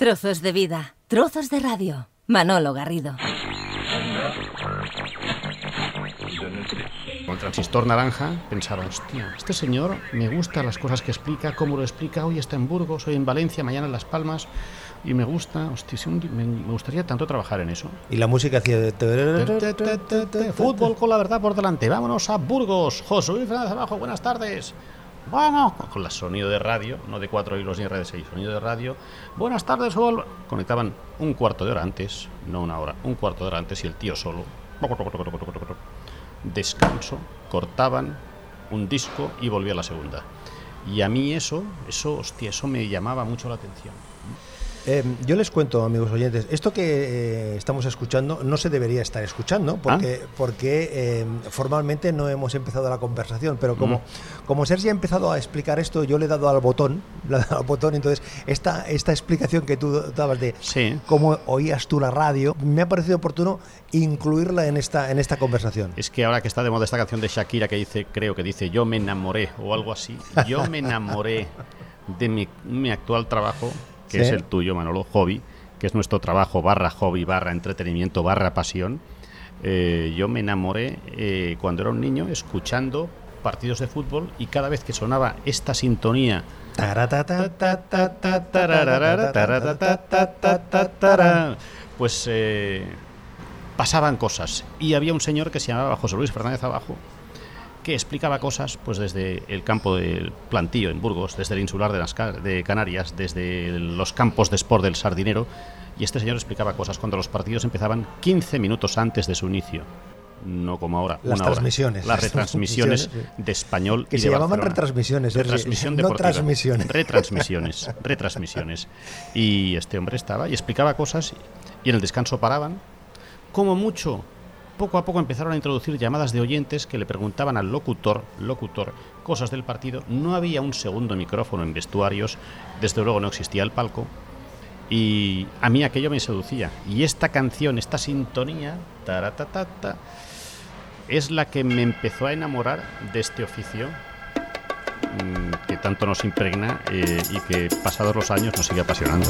Trozos de vida, trozos de radio. Manolo Garrido. Con el transistor naranja pensaba, hostia, este señor me gusta las cosas que explica, cómo lo explica, hoy está en Burgos, hoy en Valencia, mañana en Las Palmas, y me gusta, hostia, me, gustaría tanto trabajar en eso. Y la música hacía... de- Fútbol con la verdad por delante, vámonos a Burgos, José Luis Fernández abajo, buenas tardes. Vamos, con el sonido de radio, no de cuatro hilos ni de seis, sonido de radio. Buenas tardes, fútbol. Conectaban un cuarto de hora antes, no una hora, un cuarto de hora antes y el tío solo. Descanso, cortaban un disco y volvía a la segunda. Y a mí eso, eso, hostia, eso me llamaba mucho la atención. Eh, yo les cuento, amigos oyentes, esto que eh, estamos escuchando no se debería estar escuchando porque, porque eh, formalmente no hemos empezado la conversación, pero como, como Sergi ha empezado a explicar esto, yo le he dado al botón, le he dado al botón, entonces esta, esta explicación que tú dabas de Sí. cómo oías tú la radio, me ha parecido oportuno incluirla en esta, en esta conversación. Es que ahora que está de moda esta canción de Shakira que dice, creo que dice, yo me enamoré o algo así. Yo me enamoré de mi, mi actual trabajo, que Sí. es el tuyo, Manolo, hobby, que es nuestro trabajo barra hobby, barra entretenimiento, barra pasión. Eh, yo me enamoré eh, cuando era un niño escuchando partidos de fútbol y cada vez que sonaba esta sintonía pues eh, pasaban cosas. Y había un señor que se llamaba José Luis Fernández Abajo, que explicaba cosas pues desde el campo del plantío en Burgos, desde el insular de, las de Canarias, desde los campos de sport del Sardinero. Y este señor explicaba cosas cuando los partidos empezaban 15 minutos antes de su inicio. No como ahora. Las una transmisiones. Las Las retransmisiones transmisiones, de español Que y se de llamaban Barcelona. retransmisiones, Retransmisión no transmisiones. Retransmisiones, retransmisiones. Y este hombre estaba y explicaba cosas y en el descanso paraban. Como mucho, poco a poco empezaron a introducir llamadas de oyentes que le preguntaban al locutor, locutor, cosas del partido. No había un segundo micrófono en vestuarios, desde luego no existía el palco. Y a mí aquello me seducía. Y esta canción, esta sintonía, taratatata, es la que me empezó a enamorar de este oficio mm, que tanto nos impregna eh, y que pasados los años nos sigue apasionando.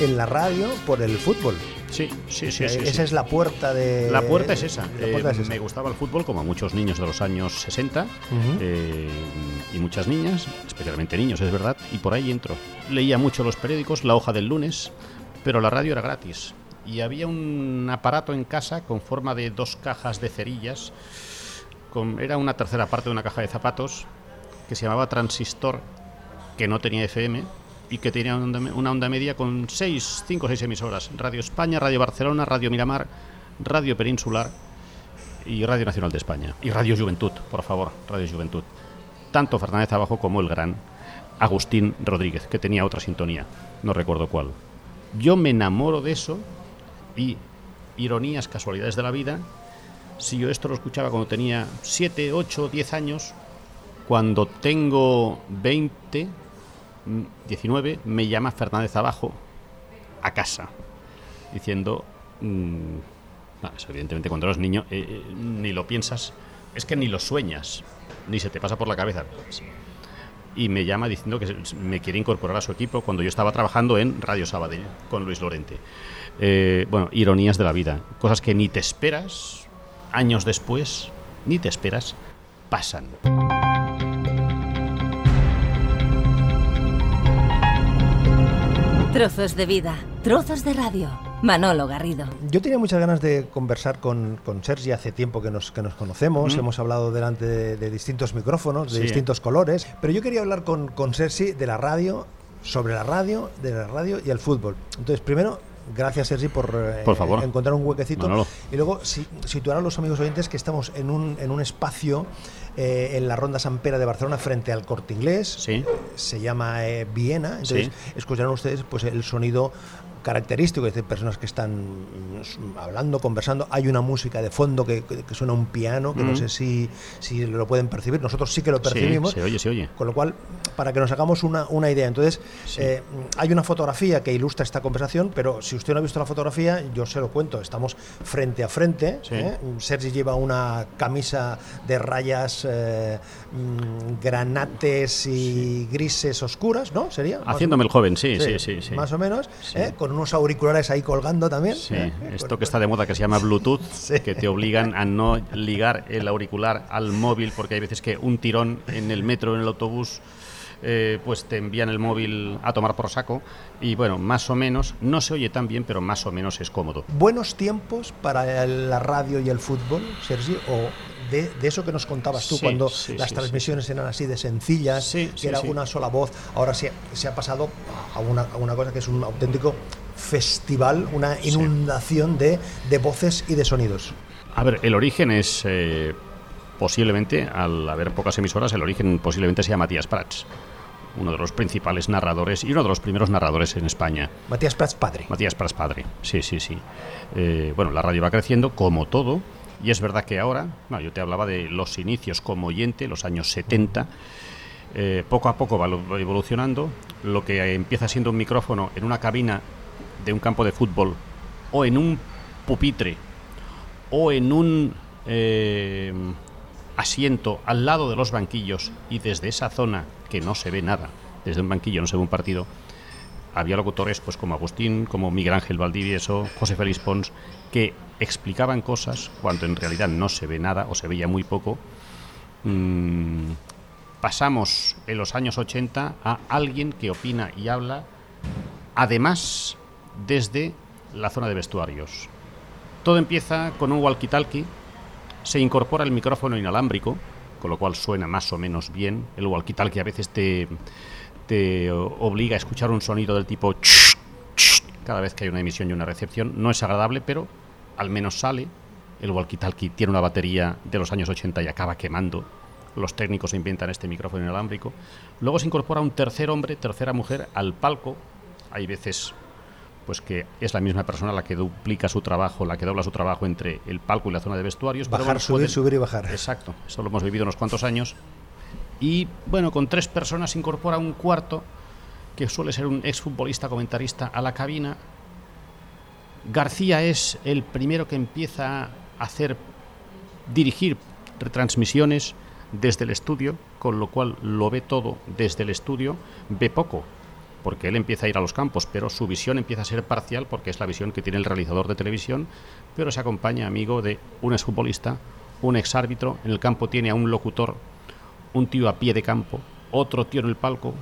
En la radio por el fútbol. Sí, sí, sí. Eh, sí, esa sí. es la puerta de... La puerta es esa. La Eh, puerta es esa. Me gustaba el fútbol como a muchos niños de los años 60 eh, y muchas niñas, especialmente niños, es verdad, y por ahí entro. Leía mucho los periódicos, la hoja del lunes, pero la radio era gratis. Y había un aparato en casa con forma de dos cajas de cerillas, con, era una tercera parte de una caja de zapatos, que se llamaba transistor, que no tenía FM y que tenía una onda, media con 6, 5 o 6 emisoras. Radio España, Radio Barcelona, Radio Miramar, Radio Peninsular y Radio Nacional de España. Y Radio Juventud, por favor, Radio Juventud. Tanto Fernández Abajo como el gran Agustín Rodríguez, que tenía otra sintonía, no recuerdo cuál. Yo me enamoro de eso y ironías, casualidades de la vida. Si yo esto lo escuchaba cuando tenía 7, 8, 10 años, cuando tengo 20, mm, 19, me llama Fernández Abajo a casa, diciendo, mm, no, evidentemente cuando eres niño eh, eh, ni lo piensas, es que ni lo sueñas, ni se te pasa por la cabeza. Y me llama diciendo que me quiere incorporar a su equipo cuando yo estaba trabajando en Radio Sabadell con Luis Lorente. Eh, bueno, ironías de la vida, cosas que ni te esperas, años después, ni te esperas, pasan. Trozos de vida, trozos de radio. Manolo Garrido. Yo tenía muchas ganas de conversar con, con Sergi hace tiempo que nos, que nos conocemos, hemos hablado delante de, de distintos micrófonos, de Sí. distintos colores, pero yo quería hablar con, con Sergi de la radio, sobre la radio, de la radio y el fútbol. Entonces, primero, gracias Sergi por, eh, Por favor. encontrar un huequecito. Manolo. Y luego si- situar a los amigos oyentes que estamos en un, en un espacio eh, en la Ronda San Pera de Barcelona frente al Corte Inglés. Sí. Se llama eh, Viena. Entonces Sí. escucharán ustedes pues, el sonido característico, es decir, personas que están mm, hablando, conversando, hay una música de fondo que, que suena un piano, que no sé si, si lo pueden percibir, nosotros sí que lo percibimos. se oye, se oye. Con lo cual, para que nos hagamos una, una idea, entonces, eh, hay una fotografía que ilustra esta conversación, pero si usted no ha visto la fotografía, yo se lo cuento, estamos frente a frente, ¿eh? Sergi lleva una camisa de rayas eh, mm, granates y grises oscuras, ¿no? ¿Sería? Haciéndome el joven, sí, sí, sí. Más o menos, con unos auriculares ahí colgando también. Sí, esto que está de moda que se llama Bluetooth, que te obligan a no ligar el auricular al móvil, porque hay veces que un tirón en el metro, en el autobús, eh, pues te envían el móvil a tomar por saco y bueno, más o menos, no se oye tan bien, pero más o menos es cómodo. ¿Buenos tiempos para la radio y el fútbol, Sergi? ¿O de, eso que nos contabas tú cuando las transmisiones eran así de sencillas, que era una sola voz? Ahora se, se ha pasado a una, a una cosa que es un auténtico festival, una inundación de, de, voces y de sonidos. A ver, el origen es eh, posiblemente, al haber pocas emisoras, el origen posiblemente sea Matías Prats uno de los principales narradores y uno de los primeros narradores en España. Matías Prats padre. Matías Prats padre, sí, sí, sí. Eh, bueno, la radio va creciendo como todo, y es verdad que ahora, yo te hablaba de los inicios como oyente, los años 70, eh, poco a poco va evolucionando, lo que empieza siendo un micrófono en una cabina de un campo de fútbol o en un pupitre o en un eh, asiento al lado de los banquillos y desde esa zona que no se ve nada, desde un banquillo no se ve un partido, había locutores pues como Agustín, como Miguel Ángel Valdivieso, José Félix Pons, que explicaban cosas cuando en realidad no se ve nada o se veía muy poco. Mm, pasamos en los años 80 a alguien que opina y habla, además desde la zona de vestuarios. Todo empieza con un walkie-talkie se incorpora el micrófono inalámbrico, con lo cual suena más o menos bien. El walkie-talkie a veces te, te obliga a escuchar un sonido del tipo cada vez que hay una emisión y una recepción. No es agradable, pero al menos sale. El walkie-talkie tiene una batería de los años 80 y acaba quemando. Los técnicos inventan este micrófono inalámbrico. Luego se incorpora un tercer hombre, tercera mujer al palco. Hay veces pues que es la misma persona la que duplica su trabajo, la que dobla su trabajo entre el palco y la zona de vestuarios. Bajar, subir, subir y bajar. Exacto, eso lo hemos vivido unos cuantos años. Y bueno, con tres personas incorpora un cuarto, que suele ser un exfutbolista comentarista, a la cabina. García es el primero que empieza a hacer, dirigir retransmisiones desde el estudio, con lo cual lo ve todo desde el estudio, ve poco, porque él empieza a ir a los campos, pero su visión empieza a ser parcial porque es la visión que tiene el realizador de televisión, pero se acompaña, amigo, de un exfutbolista, un exárbitro, en el campo tiene a un locutor, un tío a pie de campo, otro tío en el palco,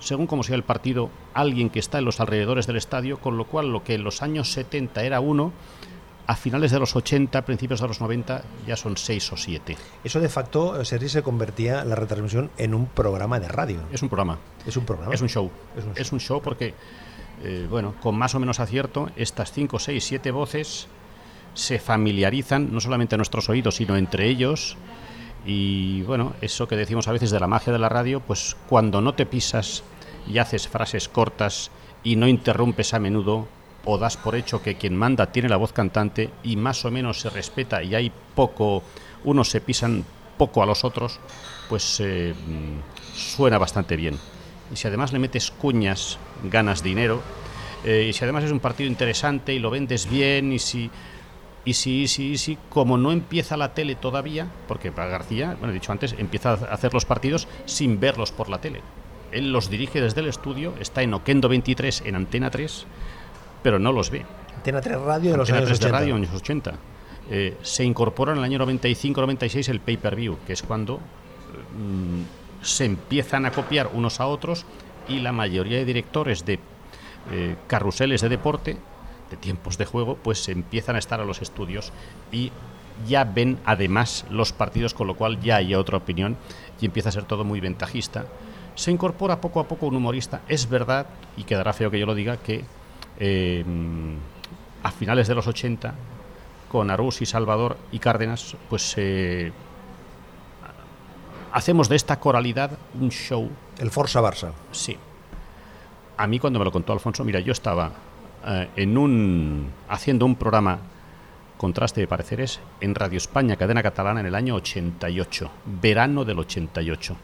según como sea el partido, alguien que está en los alrededores del estadio, con lo cual lo que en los años 70 era uno, a finales de los 80, principios de los 90, ya son seis o siete. Eso de facto, Sergi, se convertía la retransmisión en un programa de radio. Es un programa. Es un programa. Es un show. Es un show, porque, eh, bueno, con más o menos acierto, estas cinco, seis, siete voces se familiarizan no solamente a nuestros oídos, sino entre ellos. Y bueno, eso que decimos a veces de la magia de la radio, pues cuando no te pisas y haces frases cortas y no interrumpes a menudo, o das por hecho que quien manda tiene la voz cantante y más o menos se respeta y hay poco, unos se pisan poco a los otros, pues eh, suena bastante bien. Y si además le metes cuñas, ganas dinero, eh, y si además es un partido interesante y lo vendes bien, y si, y si, y si, y si, como no empieza la tele todavía, porque García, bueno, he dicho antes, empieza a hacer los partidos sin verlos por la tele. Él los dirige desde el estudio, está en Oquendo 23, en Antena 3, pero no los ve. Antena 3 Radio de los años 80. radio años 80. Eh, se incorpora en el año 95-96 el pay-per-view, que es cuando mm, se empiezan a copiar unos a otros y la mayoría de directores de eh, carruseles de deporte, de tiempos de juego, pues se empiezan a estar a los estudios y ya ven además los partidos, con lo cual ya hay otra opinión y empieza a ser todo muy ventajista. Se incorpora poco a poco un humorista. Es verdad, y quedará feo que yo lo diga, que eh, a finales de los 80, con Arús y Salvador y Cárdenas, pues eh, hacemos de esta coralidad un show. El Forza Barça. Sí. A mí cuando me lo contó Alfonso, mira, yo estaba eh, en un haciendo un programa contraste de pareceres en Radio España, cadena catalana, en el año 88, verano del 88.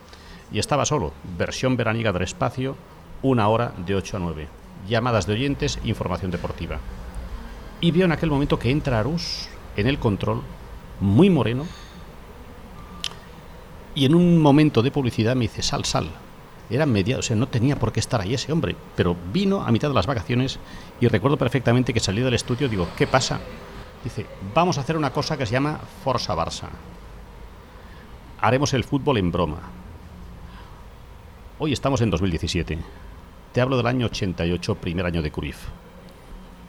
Y estaba solo, versión veraniega del espacio, una hora de 8 a 9. Llamadas de oyentes, información deportiva. Y veo en aquel momento que entra Arús en el control, muy moreno, y en un momento de publicidad me dice, sal, sal. Era media, o sea, no tenía por qué estar ahí ese hombre, pero vino a mitad de las vacaciones y recuerdo perfectamente que salí del estudio, digo, ¿qué pasa? Dice, vamos a hacer una cosa que se llama Forza Barça. Haremos el fútbol en broma. Hoy estamos en 2017. Te hablo del año 88, primer año de Cruyff.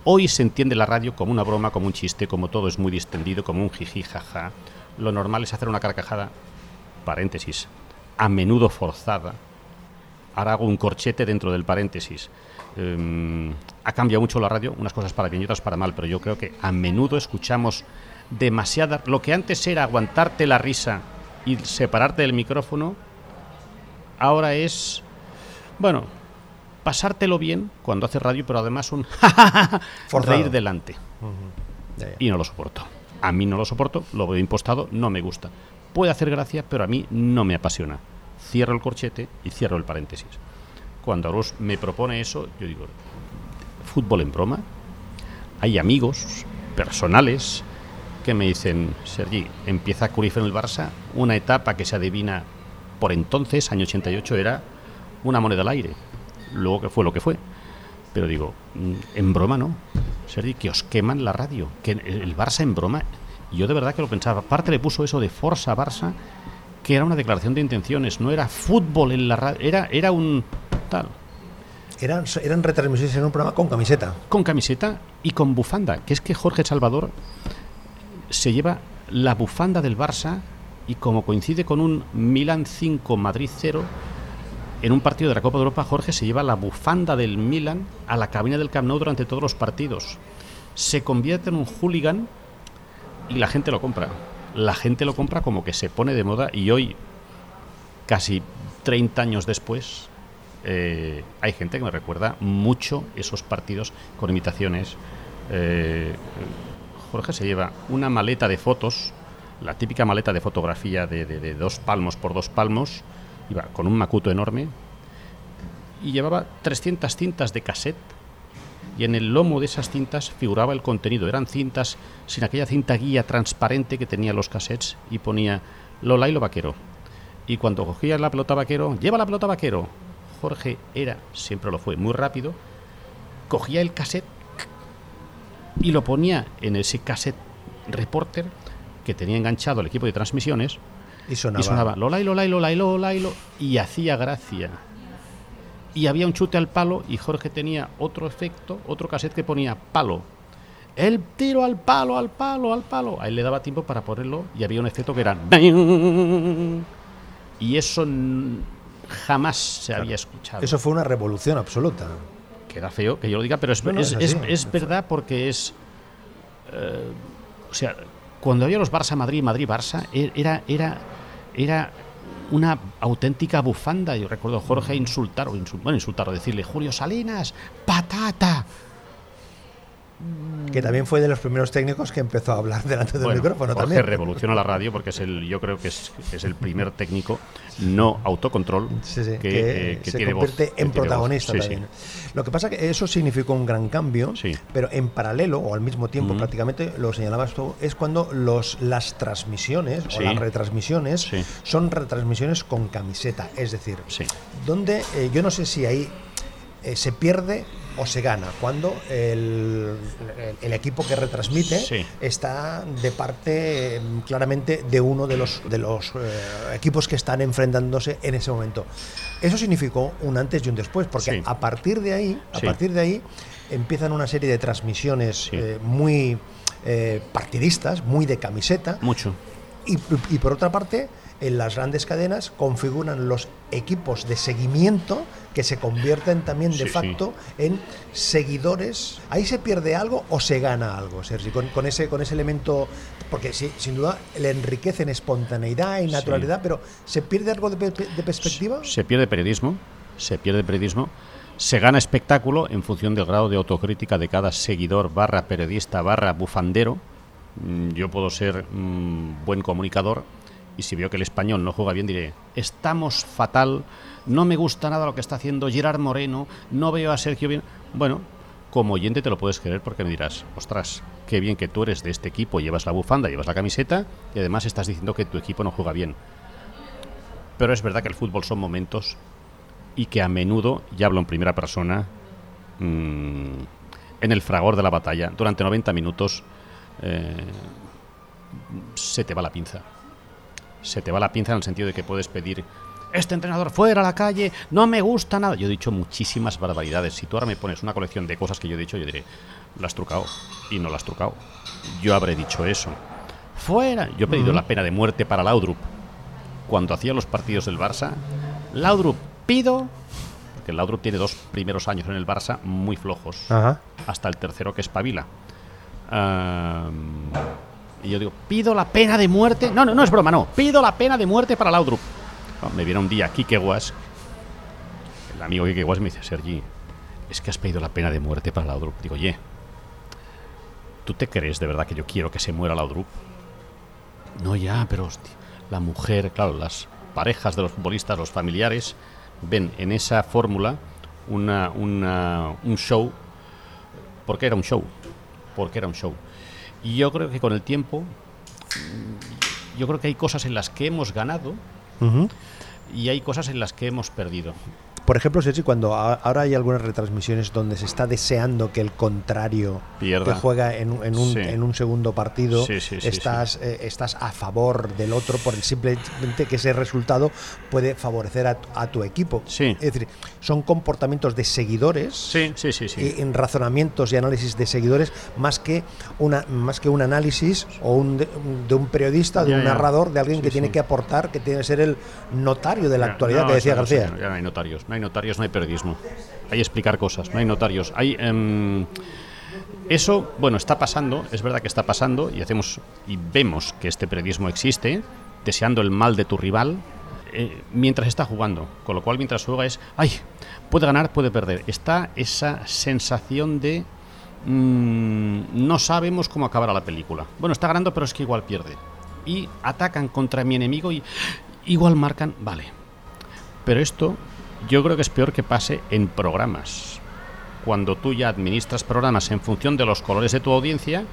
Hoy se entiende la radio como una broma, como un chiste, como todo es muy distendido, como un jiji jaja. Lo normal es hacer una carcajada, paréntesis, a menudo forzada. Ahora hago un corchete dentro del paréntesis. Eh, ha cambiado mucho la radio, unas cosas para bien y otras para mal, pero yo creo que a menudo escuchamos demasiada... Lo que antes era aguantarte la risa y separarte del micrófono, ahora es, bueno, pasártelo bien cuando haces radio, pero además un reír delante. Uh -huh. ya, ya. Y no lo soporto. A mí no lo soporto, lo veo impostado, no me gusta. Puede hacer gracia, pero a mí no me apasiona. Cierro el corchete y cierro el paréntesis. Cuando Aros me propone eso, yo digo, fútbol en broma. Hay amigos personales que me dicen, Sergi, empieza Cruyff en el Barça, una etapa que se adivina por entonces, año 88, era una moneda al aire. Luego que fue lo que fue. Pero digo, en broma no. Sergi, que os queman la radio. Que el Barça en broma. Yo de verdad que lo pensaba. Aparte le puso eso de Forza Barça, que era una declaración de intenciones. No era fútbol en la radio. Era, era un tal. Eran, eran retransmisiones en un programa con camiseta. Con camiseta y con bufanda. Que es que Jorge Salvador se lleva la bufanda del Barça y como coincide con un Milan 5 Madrid 0 en un partido de la Copa de Europa Jorge se lleva la bufanda del Milan a la cabina del Camp Nou durante todos los partidos. Se convierte en un hooligan y la gente lo compra. La gente lo compra como que se pone de moda y hoy casi 30 años después eh, hay gente que me recuerda mucho esos partidos con imitaciones. Eh, Jorge se lleva una maleta de fotos, la típica maleta de fotografía de, dos palmos por dos palmos, iba con un macuto enorme, y llevaba 300 cintas de cassette, y en el lomo de esas cintas figuraba el contenido. Eran cintas sin aquella cinta guía transparente que tenían los cassettes, y ponía Lola y lo vaquero. Y cuando cogía la pelota vaquero, lleva la pelota vaquero. Jorge era, siempre lo fue, muy rápido, cogía el cassette y lo ponía en ese cassette reporter que tenía enganchado el equipo de transmisiones y sonaba, y sonaba Lola y Lola y Lola y Lola y, Lola, y hacía gracia. Y había un chute al palo y Jorge tenía otro efecto, otro cassette que ponía palo. El tiro al palo, al palo, al palo. A él le daba tiempo para ponerlo y había un efecto que era... Y eso jamás se había escuchado. Eso fue una revolución absoluta queda feo que yo lo diga, pero es, no, no, es, es, es verdad porque es. Eh, o sea, cuando había los Barça Madrid, Madrid Barça, era, era, era una auténtica bufanda. Yo recuerdo a Jorge insultar, o insult, bueno, insultar o decirle, Julio Salinas, patata. Que también fue de los primeros técnicos que empezó a hablar delante del bueno, micrófono. Jorge también. revoluciona la radio porque es el, yo creo que es, es el primer técnico no autocontrol sí, sí, que, que, eh, que se tiene convierte voz, en que protagonista tiene voz. también. Lo que pasa es que eso significó un gran cambio, pero en paralelo o al mismo tiempo, Mm. prácticamente lo señalabas tú, es cuando los, las transmisiones o las retransmisiones son retransmisiones con camiseta. Es decir, donde eh, yo no sé si ahí eh, se pierde o se gana cuando el, el equipo que retransmite Sí. está de parte claramente de uno de los, de los eh, equipos que están enfrentándose en ese momento. Eso significó un antes y un después, porque Sí. a partir de ahí, a Sí. partir de ahí empiezan una serie de transmisiones eh, muy eh, partidistas, muy de camiseta, Mucho. y, y por otra parte, en las grandes cadenas configuran los equipos de seguimiento que se convierten también de Sí, sí. facto en seguidores. Ahí se pierde algo o se gana algo, Sergi, con, con ese, con ese elemento, porque sí, sin duda le enriquece en espontaneidad y naturalidad, pero ¿se pierde algo de perspectiva? Se pierde periodismo, se pierde periodismo, se gana espectáculo en función del grado de autocrítica de cada seguidor barra periodista barra bufandero. Mm, Yo puedo ser mm, buen comunicador y si veo que el español no juega bien diré, estamos fatal, no me gusta nada lo que está haciendo Gerard Moreno, no veo a Sergio bien. Bueno, como oyente te lo puedes creer porque me dirás, ostras, qué bien que tú eres de este equipo, llevas la bufanda, llevas la camiseta y además estás diciendo que tu equipo no juega bien. Pero es verdad que el fútbol son momentos y que a menudo, ya hablo en primera persona, mm, en el fragor de la batalla, durante 90 minutos, eh, se te va la pinza. Se te va la pinza en el sentido de que puedes pedir, este entrenador fuera a la calle, no me gusta nada. Yo he dicho muchísimas barbaridades. Si tú ahora me pones una colección de cosas que yo he dicho, yo diré, la has trucado. Y no la has trucado. Yo habré dicho eso. Fuera. Yo he pedido la pena de muerte para Laudrup. Cuando hacía los partidos del Barça, Laudrup pido, porque Laudrup tiene dos primeros años en el Barça muy flojos, Ajá. hasta el tercero que espabila. Am, y yo digo, pido la pena de muerte. No, no, no es broma, no. Pido la pena de muerte para Laudrup. Me viene un día Kike Guas, el amigo Kike Guas me dice, Sergi, es que has pedido la pena de muerte para Laudrup. Digo, oye, ¿tú te crees de verdad que yo quiero que se muera Laudrup? No, ya, pero la mujer, claro, las parejas de los futbolistas, los familiares, ven en esa fórmula una, una- un show. ¿Por qué era un show? Porque era un show. Y yo creo que con el tiempo, yo creo que hay cosas en las que hemos ganado. Y hay cosas en las que hemos perdido. Por ejemplo, Sergi, cuando ahora hay algunas retransmisiones donde se está deseando que el contrario Pierda. que juega en, un- en un, Sí. en un segundo partido, Sí, sí, sí, estás, eh, estás a favor del otro por el simplemente que ese resultado puede favorecer a, tu- a tu equipo. Es decir, son comportamientos de seguidores. Y en razonamientos y análisis de seguidores más que una más que un análisis o un de, un- de un periodista de Ya, un narrador de alguien que tiene que aportar que tiene que ser el notario de la Ya, actualidad no, que decía no García ya no hay notarios, no hay notarios, no hay periodismo. Hay explicar cosas, no hay notarios. Hay em, eso, bueno, está pasando, es verdad que está pasando y hacemos y vemos que este periodismo existe, deseando el mal de tu rival eh, mientras está jugando. Con lo cual, mientras juega es, ay, puede ganar, puede perder. Está esa sensación de mm, no sabemos cómo acabará la película. Bueno, está ganando, pero es que igual pierde. Y atacan contra mi enemigo y igual marcan, vale. Pero esto yo creo que es peor que pase en programas. Cuando tú ya administras programas en función de los colores de tu audiencia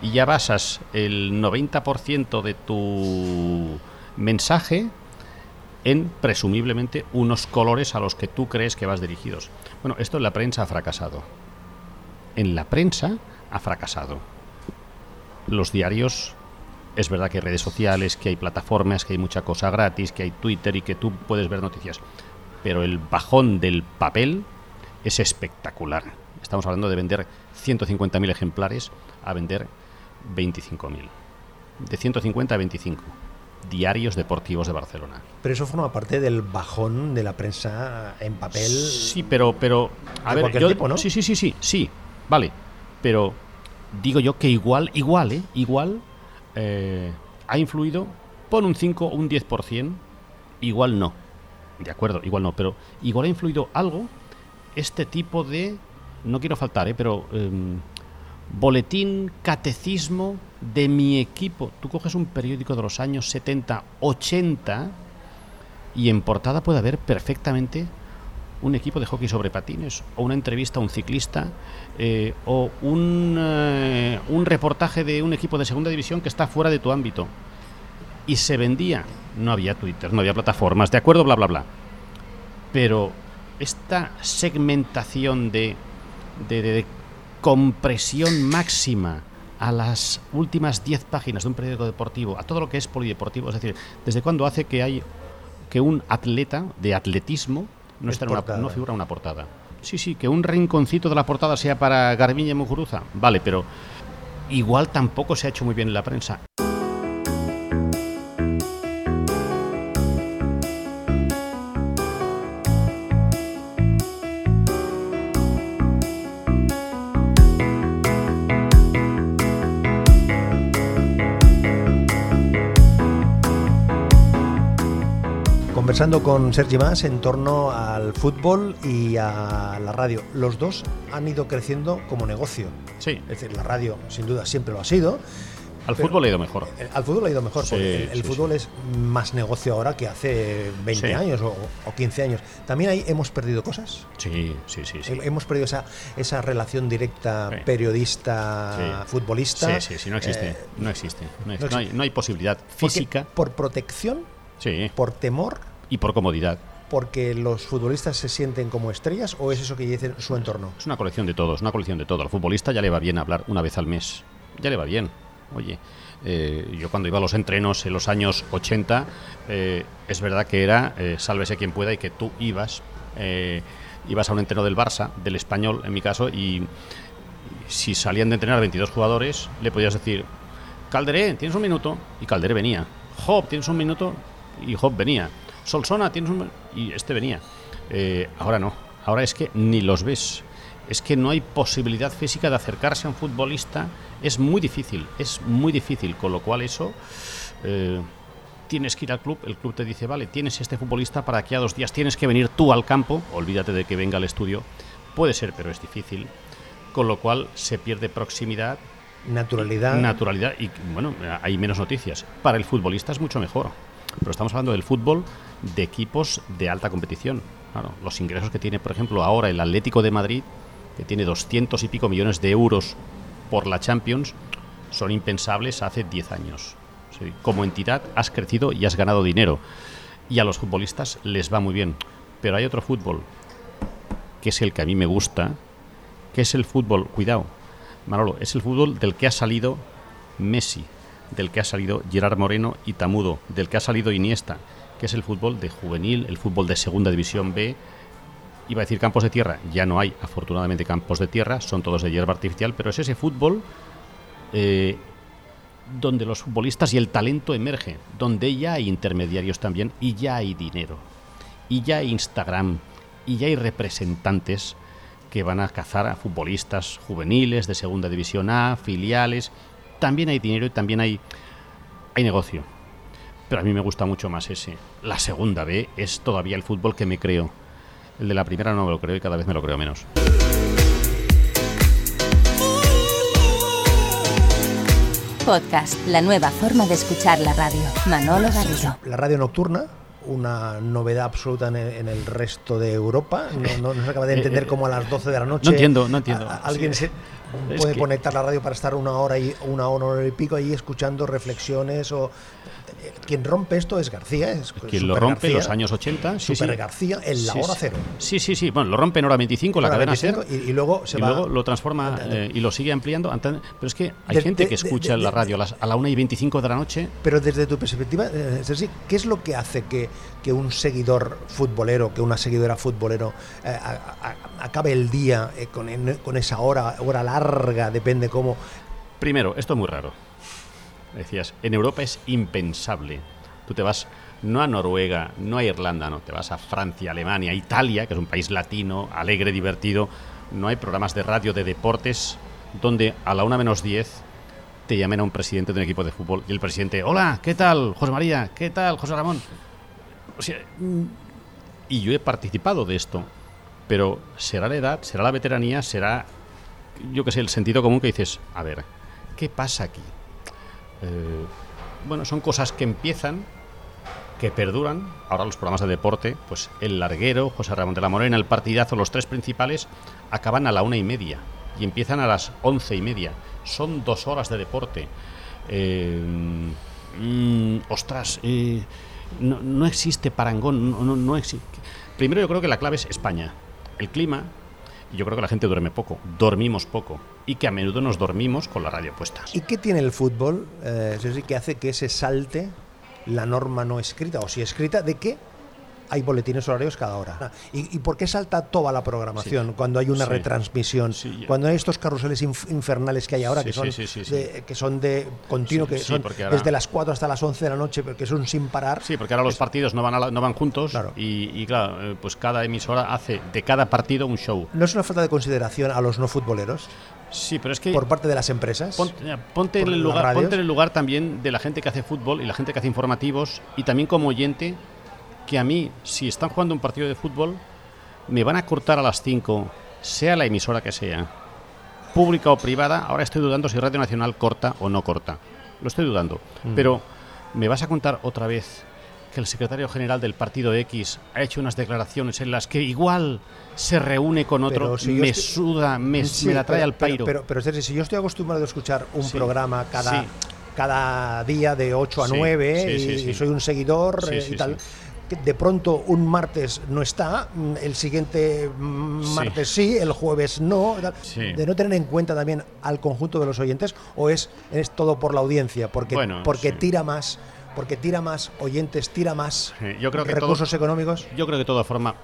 y ya basas el 90% de tu mensaje en presumiblemente unos colores a los que tú crees que vas dirigidos. Bueno, esto en la prensa ha fracasado. En la prensa ha fracasado. Los diarios, es verdad que hay redes sociales, que hay plataformas, que hay mucha cosa gratis, que hay Twitter y que tú puedes ver noticias. Pero el bajón del papel es espectacular. Estamos hablando de vender 150.000 ejemplares a vender 25.000. De 150 a 25 diarios deportivos de Barcelona. pero eso forma parte del bajón de la prensa en papel Sí, pero, pero a ver, cualquier yo- tipo, ¿no? sí, sí, sí, sí, sí, vale, pero digo yo que igual, igual, ¿eh? Igual eh, ha influido, pon un 5 o un 10%, igual no, de acuerdo, igual no, pero igual ha influido algo este tipo de, no quiero faltar, ¿eh? Pero em, boletín, catecismo de mi equipo. Tú coges un periódico de los años 70, 80 y en portada puede haber perfectamente un equipo de hockey sobre patines, o una entrevista a un ciclista, eh, o un, eh, un reportaje de un equipo de segunda división que está fuera de tu ámbito. Y se vendía. No había Twitter, no había plataformas, de acuerdo, bla, bla, bla. Pero esta segmentación de, de, de- de compresión máxima a las últimas 10 páginas de un periódico deportivo, a todo lo que es polideportivo, es decir, ¿desde cuándo hace que hay que un atleta de atletismo no, Es está en una, portada. no figura una portada? Sí, sí, que un rinconcito de la portada sea para Garbiñe Muguruza, vale, pero igual tampoco se ha hecho muy bien en la prensa. Conversando con Sergi Más en torno al fútbol y a la radio. Los dos han ido creciendo como negocio. Sí. Es decir, la radio sin duda siempre lo ha sido. Al fútbol ha ido mejor. Al fútbol ha ido mejor, Sí, porque el, el sí, fútbol es más negocio ahora que hace 20 Sí. años o, o 15 años. También ahí hemos perdido cosas. Sí, sí, sí. sí. He- Hemos perdido esa, esa relación directa Sí. periodista-futbolista. Sí, sí, sí, no existe. Eh, no existe. No, no no hay, no hay posibilidad porque física. ¿Por protección? Sí. ¿Por temor? Y por comodidad. ¿Porque los futbolistas se sienten como estrellas o es eso que dicen su entorno? Es una colección de todos, una colección de todo. Al futbolista ya le va bien hablar una vez al mes. Ya le va bien. Oye, eh, yo cuando iba a los entrenos en los años 80, eh, es verdad que era eh, sálvese quien pueda y que tú ibas, eh, ibas a un entreno del Barça, del español en mi caso, y si salían de entrenar 22 jugadores, le podías decir, Calderé, tienes un minuto, y Calderé venía. Job, tienes un minuto, y Job venía. Solsona, tienes un y este venía. Eh, ahora no, ahora es que ni los ves. Es que no hay posibilidad física de acercarse a un futbolista. Es muy difícil, es muy difícil. Con lo cual eso, eh, tienes que ir al club, el club te dice, vale, tienes este futbolista para aquí a dos días, tienes que venir tú al campo, olvídate de que venga al estudio. Puede ser, pero es difícil. Con lo cual se pierde proximidad, Naturalidad. naturalidad y bueno, hay menos noticias. Para el futbolista es mucho mejor. Pero estamos hablando del fútbol de equipos de alta competición. Los ingresos que tiene, por ejemplo, ahora el Atlético de Madrid, que tiene 200 y pico millones de euros por la Champions, son impensables hace 10 años. Como entidad has crecido y has ganado dinero. Y a los futbolistas les va muy bien. Pero hay otro fútbol, que es el que a mí me gusta, que es el fútbol, cuidado, Manolo, es el fútbol del que ha salido Messi, del que ha salido Gerard Moreno y Tamudo, del que ha salido Iniesta, que es el fútbol de juvenil, el fútbol de segunda división B. Iba a decir campos de tierra, ya no hay afortunadamente campos de tierra, son todos de hierba artificial, pero es ese fútbol eh, donde los futbolistas y el talento emerge, donde ya hay intermediarios también y ya hay dinero, y ya hay Instagram, y ya hay representantes que van a cazar a futbolistas juveniles de segunda división A, filiales. También hay dinero y también hay, hay negocio. Pero a mí me gusta mucho más ese. La segunda B es todavía el fútbol que me creo. El de la primera no me lo creo y cada vez me lo creo menos. Podcast, la nueva forma de escuchar la radio. Manolo Garrido. La radio nocturna, una novedad absoluta en el, en el resto de Europa. No, no- no se acaba de entender cómo a las 12 de la noche. No entiendo, no entiendo. a- a- alguien Sí. se Es puede que- conectar la radio para estar una hora y una hora, una y pico ahí escuchando reflexiones o quien rompe esto es García, es Quien lo rompe en los años 80. Sí, Super sí. García en la Sí, hora cero. Sí, sí, sí. Bueno, lo rompe en hora 25, la cadena 25, SER. y, y luego se y va luego lo transforma eh, y lo sigue ampliando. Pero es que hay De- gente de- que escucha de- la radio a, las, a la 1 y 25 de la noche. Pero desde tu perspectiva, eh, Sergi, ¿qué es lo que hace que, que un seguidor futbolero, que una seguidora futbolero eh, a- a- acabe el día eh, con, en- con esa hora, hora larga, depende cómo? Primero, esto es muy raro. Decías, en Europa es impensable. Tú te vas no a Noruega, no a Irlanda, no, te vas a Francia, Alemania, Italia, que es un país latino, alegre, divertido. No hay programas de radio de deportes donde a la una menos 10 te llamen a un presidente de un equipo de fútbol y el presidente, hola, ¿qué tal, José María? ¿Qué tal, José Ramón? Y yo he participado de esto, pero será la edad, será la veteranía, será, yo qué sé, el sentido común que dices, a ver, ¿qué pasa aquí? Eh, bueno, son cosas que empiezan, que perduran. Ahora los programas de deporte, pues El Larguero, José Ramón de la Morena, El Partidazo, los tres principales, acaban a la una y media y empiezan a las once y media. Son dos horas de deporte. Eh, mm, ostras, eh, no, no existe parangón, no, no, no existe. Primero yo creo que la clave es España. El clima, yo creo que la gente duerme poco, dormimos poco, y que a menudo nos dormimos con la radio puesta. ¿Y qué tiene el fútbol, eh, que hace que se salte la norma no escrita, o si escrita, de que hay boletines horarios cada hora? ¿Y, y por qué salta toda la programación Sí. cuando hay una Sí. retransmisión? Sí, cuando hay estos carruseles inf- infernales que hay ahora, que, son de, que son de continuo, que son porque ahora- desde las 4 hasta las 11 de la noche, que son sin parar. Sí, porque ahora los partidos no van, a la- no van juntos Claro. y, y, claro, eh, pues cada emisora hace de cada partido un show. ¿No es una falta de consideración a los no futboleros Sí, pero es que por parte de las empresas? ponte, eh, ponte en por el lugar, ponte en el lugar también de la gente que hace fútbol y la gente que hace informativos y también como oyente que a mí, si están jugando un partido de fútbol, me van a cortar a las 5, sea la emisora que sea, pública o privada. Ahora estoy dudando si Radio Nacional corta o no corta. Lo estoy dudando. Mm. Pero, ¿me vas a contar otra vez que el secretario general del partido X ha hecho unas declaraciones en las que igual se reúne con otro, si me estoy- suda, me, Sí, me la trae pero- al pairo? Pero, pero, pero, Sergi, si yo estoy acostumbrado a escuchar un Sí. programa cada, Sí. cada día de 8 a Sí, 9 sí, y, sí, sí. y soy un seguidor Sí, eh, sí, y tal. De pronto un martes no está, mm, el siguiente mm, Sí. martes sí, el jueves no. Sí. De no tener en cuenta también al conjunto de los oyentes o es, es todo por la audiencia, porque, Bueno, porque sí. tira más, porque tira más oyentes, tira más yo creo que todo- recursos económicos. Yo creo que todo forma,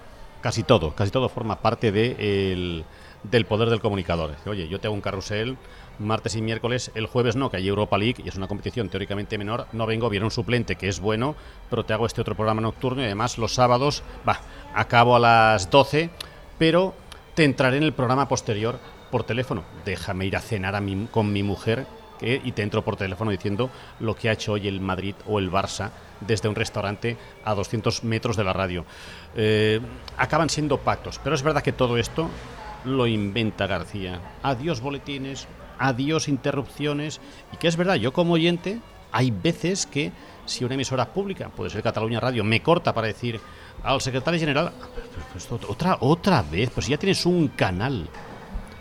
casi todo, casi todo forma parte de el- del poder del comunicador. Oye, yo te hago un carrusel martes y miércoles, el jueves no, que hay Europa League y es una competición teóricamente menor, no vengo, viene un suplente que es bueno, pero te hago este otro programa nocturno y además los sábados, va, acabo a las 12, pero te entraré en el programa posterior por teléfono. Déjame ir a cenar a mi- con mi mujer y te entro por teléfono diciendo lo que ha hecho hoy el Madrid o el Barça desde un restaurante a 200 metros de la radio. Eh, acaban siendo pactos, pero es verdad que todo esto lo inventa García. Adiós boletines, adiós interrupciones, y que es verdad, yo como oyente, hay veces que si una emisora pública, puede ser Cataluña Radio, me corta para decir al secretario general, "Ah, pues, pues, otra, otra vez, pues ya tienes un canal,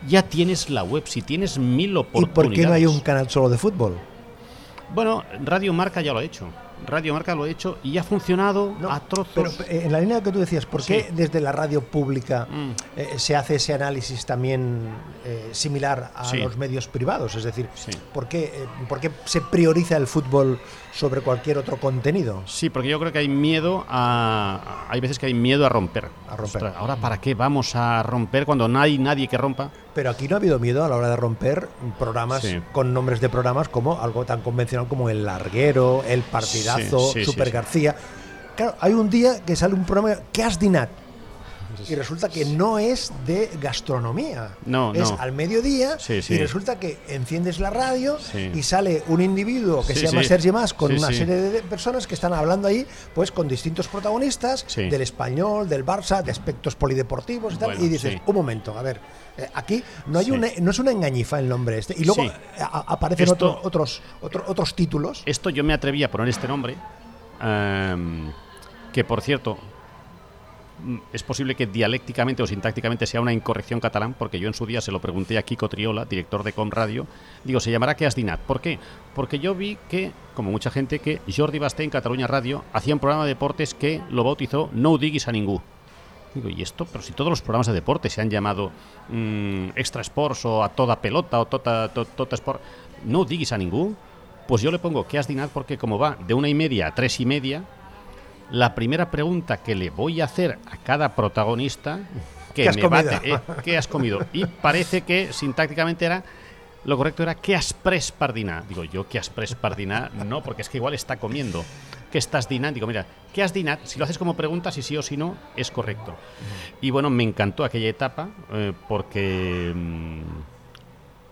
ya tienes la web, si tienes mil ¿Y oportunidades. por qué no hay un canal solo de fútbol? Bueno, Radio Marca ya lo ha hecho. Radio Marca lo ha hecho y ha funcionado No, a trozos. Pero eh, en la línea que tú decías, ¿por qué Sí. desde la radio pública Mm. eh, se hace ese análisis también eh, similar a Sí. los medios privados? Es decir, Sí. ¿por, qué, eh, por qué se prioriza el fútbol sobre cualquier otro contenido? Sí, porque yo creo que hay miedo a. Hay veces que hay miedo a romper. A romper. Ostras, Ahora, ¿para qué vamos a romper cuando no hay nadie que rompa? Pero aquí no ha habido miedo a la hora de romper programas Sí. con nombres de programas como algo tan convencional como El Larguero, El Partidazo, Sí, sí, sí, Super. García. Claro, hay un día que sale un programa ¿Qué has dinat? Y resulta que no es de gastronomía. No, es no. al mediodía Sí, sí. y resulta que enciendes la radio Sí. y sale un individuo que se llama sí. Sergi Mas con una serie de personas que están hablando ahí pues con distintos protagonistas del español, del Barça, de aspectos polideportivos y tal. Bueno, y dices, un momento, a ver, eh, aquí no hay Sí. una, no es una engañifa el nombre este. Y luego Sí. a- a- aparecen Esto- otro- otros, otro- otros títulos. Esto yo me atreví a poner este nombre, em, que por cierto, mm, es posible que dialécticamente o sintácticamente sea una incorrección catalán, porque yo en su día se lo pregunté a Kiko Triola, director de Com Radio, digo, se llamará Que has dinat. ¿Por qué? Porque yo vi que, como mucha gente, que Jordi Basté en Cataluña Radio hacía un programa de deportes que lo bautizó No diguis a ningú. Digo, ¿y esto? Pero si todos los programas de deporte se han llamado mm, Extra Sports o A Toda Pelota o Tota, to- tota Sport, no diguis a ningú, pues yo le pongo que has dinat porque como va de una y media a tres y media, la primera pregunta que le voy a hacer a cada protagonista que ¿Qué has me comido? te- eh, ¿qué has comido? Y parece que sintácticamente era lo correcto era ¿qué has pres dinar? Digo, yo ¿qué has pres dinar? No, porque es que igual está comiendo. ¿Qué estás dinando? Digo, mira, ¿qué has dinat? Si lo haces como pregunta, si sí o si no, es correcto. Y bueno, me encantó aquella etapa eh, porque mm,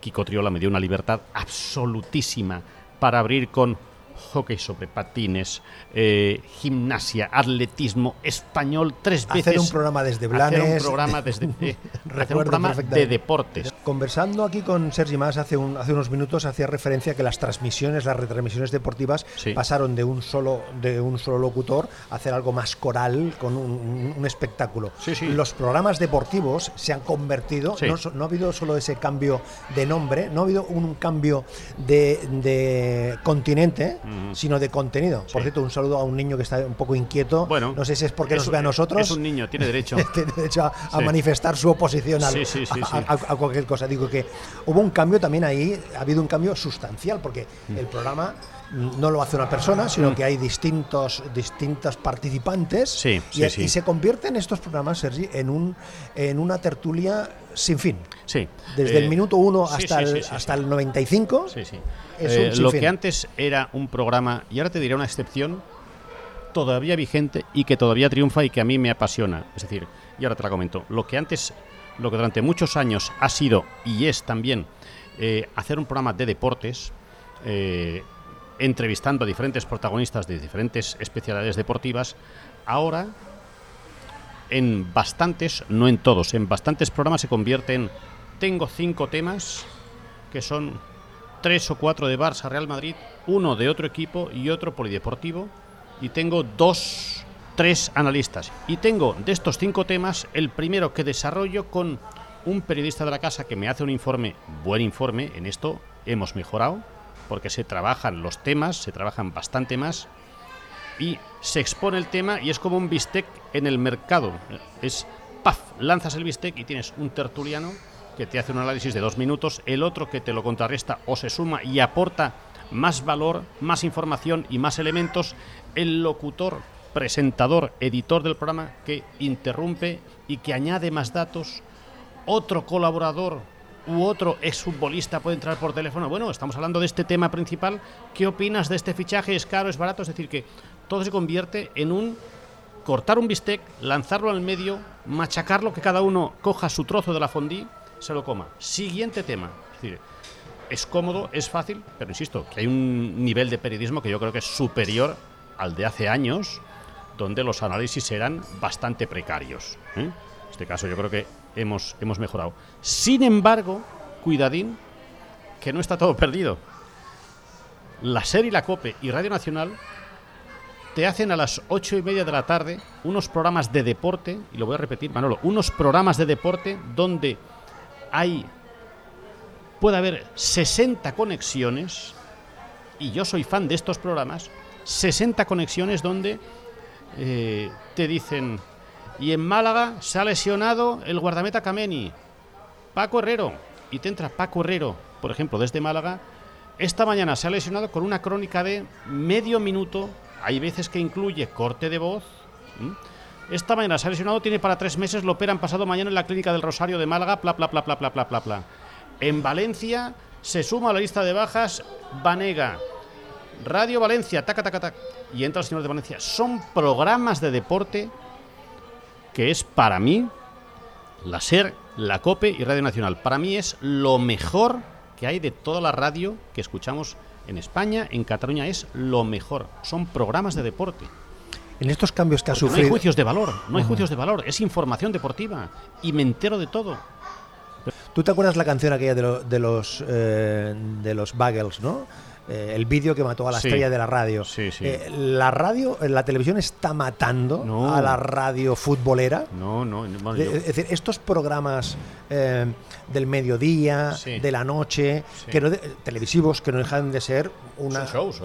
Kiko Triola me dio una libertad absolutísima para abrir con hockey sobre patines, eh, gimnasia, atletismo, español, tres veces. Hacer un programa desde Hacer Blanes. un programa desde eh, hacer un programa de deportes. Conversando aquí con Sergi Mas hace, un- hace unos minutos hacía referencia a que las transmisiones, las retransmisiones deportivas Sí. pasaron de un solo de un solo locutor a hacer algo más coral con un, espectáculo. Sí, sí. Los programas deportivos se han convertido, no, ha habido solo ese cambio de nombre, no ha habido un cambio de, de continente, Ujú. sino de contenido. Por cierto, un saludo a un niño que está un poco inquieto. Bueno, no sé si es porque es nos ve a nosotros. Es un niño, tiene derecho. tiene derecho a, manifestar su oposición al- a, a- a cualquier cosa. Digo que hubo un cambio también ahí, ha habido un cambio sustancial, porque Mm. el programa mm, no lo hace una persona, sino que hay distintos, distintos participantes Sí, y, sí, sí. y se convierten estos programas, Sergi, en, un, en una tertulia sin fin. Sí. Desde Eh, el minuto uno sí, hasta, sí, el, hasta el 95. Sí, sí. Eh, lo que antes era un programa, y ahora te diré una excepción, todavía vigente y que todavía triunfa y que a mí me apasiona. Es decir, y ahora te la comento, lo que antes, lo que durante muchos años ha sido y es también eh, hacer un programa de deportes, eh, entrevistando a diferentes protagonistas de diferentes especialidades deportivas, ahora en bastantes, no en todos, en bastantes programas se convierte en tengo cinco temas que son tres o cuatro de Barça Real Madrid, uno de otro equipo y otro polideportivo, y tengo dos, tres analistas. Y tengo de estos cinco temas el primero que desarrollo con un periodista de la casa que me hace un informe, buen informe, en esto hemos mejorado, porque se trabajan los temas, se trabajan bastante más, y se expone el tema y es como un bistec en el mercado. Es, paf, lanzas el bistec y tienes un tertuliano que te hace un análisis de dos minutos, el otro que te lo contrarresta o se suma y aporta más valor, más información y más elementos, el locutor, presentador, editor del programa que interrumpe y que añade más datos, otro colaborador u otro exfutbolista puede entrar por teléfono. Bueno, estamos hablando de este tema principal. ¿Qué opinas de este fichaje? ¿Es caro? ¿Es barato? Es decir, que todo se convierte en un cortar un bistec, lanzarlo al medio, machacarlo, que cada uno coja su trozo de la fondí, se lo coma. Siguiente tema. Es decir, es cómodo, es fácil, pero insisto, que hay un nivel de periodismo que yo creo que es superior al de hace años, donde los análisis eran bastante precarios. ¿eh? En este caso yo creo que hemos, hemos mejorado. Sin embargo, cuidadín, que no está todo perdido. La serie La Cope y Radio Nacional te hacen a las ocho y media de la tarde unos programas de deporte, y lo voy a repetir, Manolo, unos programas de deporte donde hay, puede haber 60 conexiones, y yo soy fan de estos programas, 60 conexiones donde eh, te dicen, y en Málaga se ha lesionado el guardameta Kameni, Paco Herrero, y te entra Paco Herrero, por ejemplo, desde Málaga, esta mañana se ha lesionado con una crónica de medio minuto hay veces que incluye corte de voz. Esta mañana se ha lesionado, tiene para tres meses, lo operan pasado mañana en la clínica del Rosario de Málaga, bla, En Valencia se suma a la lista de bajas Vanega. Radio Valencia, taca, taca, taca. Y entra el señor de Valencia. Son programas de deporte que es para mí la SER, la COPE y Radio Nacional. Para mí es lo mejor que hay de toda la radio que escuchamos en España, en Cataluña es lo mejor. Son programas de deporte. En estos cambios que ha sufrido. No hay juicios de valor, no hay juicios de valor, es información deportiva y me entero de todo. ¿Tú te acuerdas la canción aquella de, de los eh, de los Bagels, no? Eh, el vídeo que mató a la estrella de la radio. Eh, la radio, la televisión está matando a la radio futbolera. No, no. es decir, estos programas eh, del mediodía, de la noche, que no televisivos, que no dejan de ser una. shows,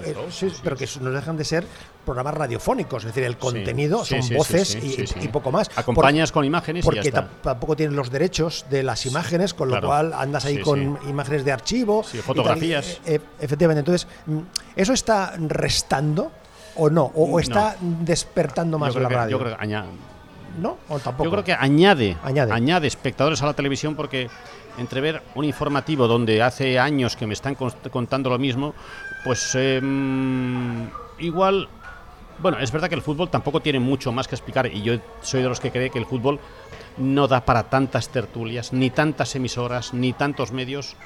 pero que no dejan de ser programas radiofónicos, es decir, el contenido son voces y, poco más. Acompañas con imágenes porque y tampoco tienen los derechos de las imágenes, con lo cual andas ahí con imágenes de archivo, fotografías. Eh, efectivamente, entonces, mm, ¿eso está restando o no? ¿O, está despertando más la radio? yo creo que añade, ¿No? ¿O tampoco? Yo creo que añade, añade, espectadores a la televisión porque entre ver un informativo donde hace años que me están contando lo mismo, pues em, igual bueno, es verdad que el fútbol tampoco tiene mucho más que explicar y yo soy de los que cree que el fútbol no da para tantas tertulias, ni tantas emisoras, ni tantos medios,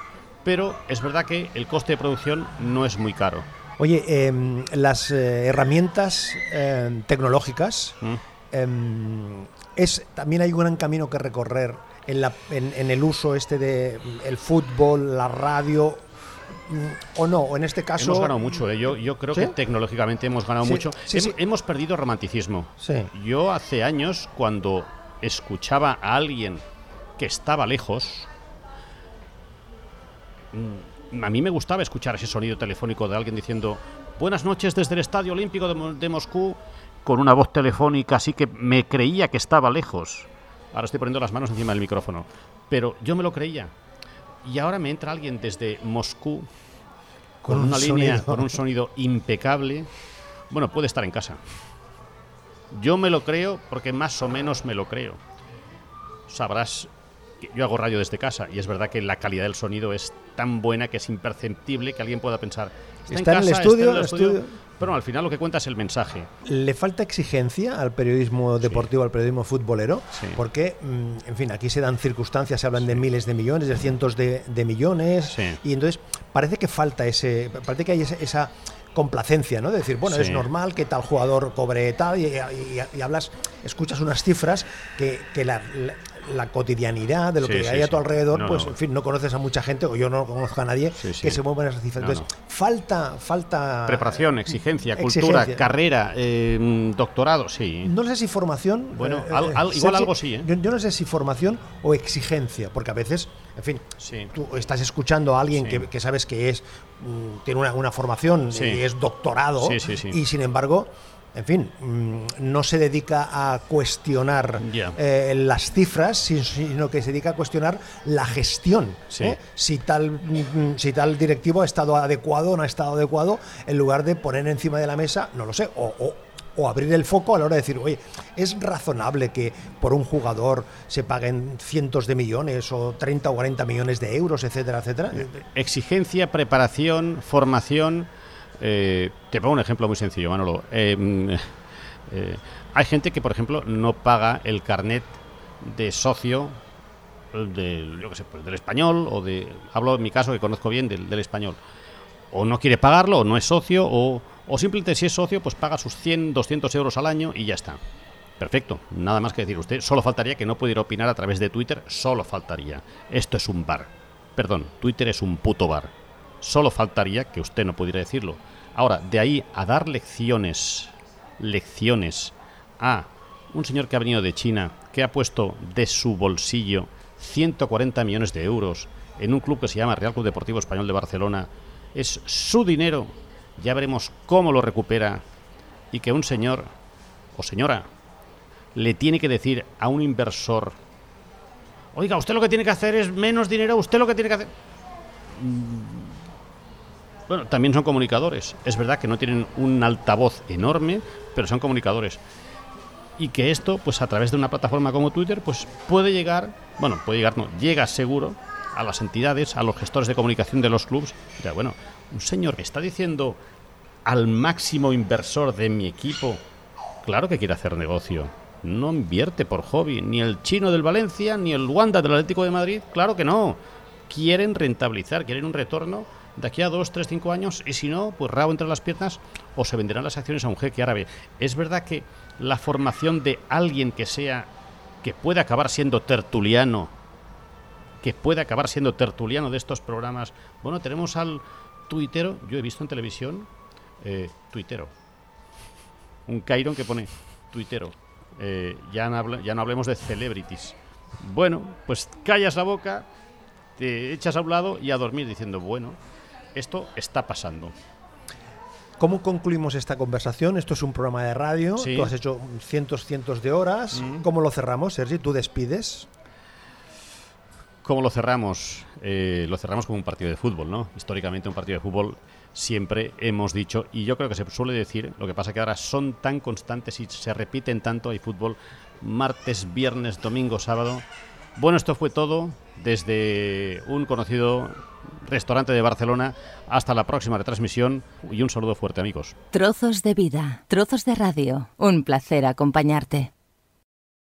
pero es verdad que el coste de producción no es muy caro. Oye, em, las eh, herramientas em, tecnológicas, ¿Mm? em, es también hay un gran camino que recorrer en, la, en, el uso este de el fútbol, la radio o no, o en este caso... Hemos ganado mucho, ¿eh? yo, yo creo que tecnológicamente hemos ganado mucho. hemos perdido romanticismo. Yo hace años, cuando escuchaba a alguien que estaba lejos, mm, a mí me gustaba escuchar ese sonido telefónico de alguien diciendo buenas noches desde el Estadio Olímpico de, de Moscú con una voz telefónica así que me creía que estaba lejos. Ahora estoy poniendo las manos encima del micrófono. Pero yo me lo creía y ahora me entra alguien desde Moscú con, una línea, con un sonido impecable. Bueno, puede estar en casa. Yo me lo creo porque más o menos me lo creo. Sabrás que yo hago radio desde casa y es verdad que la calidad del sonido es tan buena que es imperceptible que alguien pueda pensar. Está, en, el estudio, el estudio pero al final lo que cuenta es el mensaje. ¿Le falta exigencia al periodismo deportivo, al periodismo futbolero? Porque, mm, en fin, aquí se dan circunstancias, se hablan de miles de millones, de cientos de, millones, y entonces parece que falta ese, parece que hay esa complacencia, ¿no? De decir, bueno, es normal que tal jugador cobre tal y, hablas, escuchas unas cifras que, que la, la cotidianidad de lo que hay a tu alrededor, pues en fin, no conoces a mucha gente, o yo no conozco a nadie que se mueva en esas cifras. Entonces, falta, falta. Preparación, exigencia, cultura, carrera, eh, doctorado, sí. No sé si formación. Bueno, eh, eh, igual algo sí. Yo, no sé si formación o exigencia, porque a veces, en fin, tú estás escuchando a alguien que, sabes que es mm, tiene una, formación y es doctorado, y sin embargo en fin, mm, no se dedica a cuestionar eh, las cifras, sino que se dedica a cuestionar la gestión. ¿eh? Si, tal, mm, si tal directivo ha estado adecuado o no ha estado adecuado, en lugar de poner encima de la mesa, no lo sé, o, abrir el foco a la hora de decir, oye, ¿es razonable que por un jugador se paguen cientos de millones o 30 o 40 millones de euros, etcétera, etcétera? Exigencia, preparación, formación eh, te pongo un ejemplo muy sencillo, Manolo. Eh, eh, hay gente que, por ejemplo, no paga el carnet de socio pues del español, o de. Hablo en mi caso, que conozco bien, del, español. O no quiere pagarlo, o no es socio, o, o simplemente si es socio, pues paga sus 100, 200 euros al año y ya está. Perfecto, nada más que decir usted. Solo faltaría que no pudiera opinar a través de Twitter, solo faltaría. Esto es un bar. Perdón, Twitter es un puto bar. Solo faltaría que usted no pudiera decirlo. Ahora, de ahí a dar lecciones, lecciones a un señor que ha venido de China, que ha puesto de su bolsillo 140 millones de euros en un club que se llama Real Club Deportivo Español de Barcelona, es su dinero, ya veremos cómo lo recupera, y que un señor o señora le tiene que decir a un inversor, oiga, usted lo que tiene que hacer es menos dinero, usted lo que tiene que hacer... Bueno, también son comunicadores. Es verdad que no tienen un altavoz enorme, pero son comunicadores. Y que esto, pues a través de una plataforma como Twitter, pues puede llegar, bueno, puede llegar, no, llega seguro a las entidades, a los gestores de comunicación de los clubes. Ya, bueno, un señor que está diciendo al máximo inversor de mi equipo, claro que quiere hacer negocio. No invierte por hobby, ni el chino del Valencia, ni el Wanda del Atlético de Madrid, claro que no. Quieren rentabilizar, quieren un retorno de aquí a dos, tres, cinco años y si no, pues rabo entre las piernas o se venderán las acciones a un jeque árabe. Es verdad que la formación de alguien que sea, que puede acabar siendo tertuliano, que puede acabar siendo tertuliano de estos programas. Bueno, tenemos al tuitero, yo he visto en televisión, eh, tuitero, un Cairon que pone tuitero. Eh, ya, no ya no hablemos de celebrities. Bueno, pues callas la boca, te echas a un lado y a dormir diciendo, bueno, esto está pasando. ¿Cómo concluimos esta conversación? Esto es un programa de radio, tú has hecho cientos, cientos de horas. Mm. ¿Cómo lo cerramos, Sergi? ¿Tú despides? ¿Cómo lo cerramos? Eh, lo cerramos como un partido de fútbol, ¿no? Históricamente un partido de fútbol siempre hemos dicho, y yo creo que se suele decir, lo que pasa que ahora son tan constantes y se repiten tanto, hay fútbol martes, viernes, domingo, sábado. Bueno, esto fue todo desde un conocido restaurante de Barcelona. Hasta la próxima retransmisión y un saludo fuerte amigos. Trozos de vida, trozos de radio. Un placer acompañarte.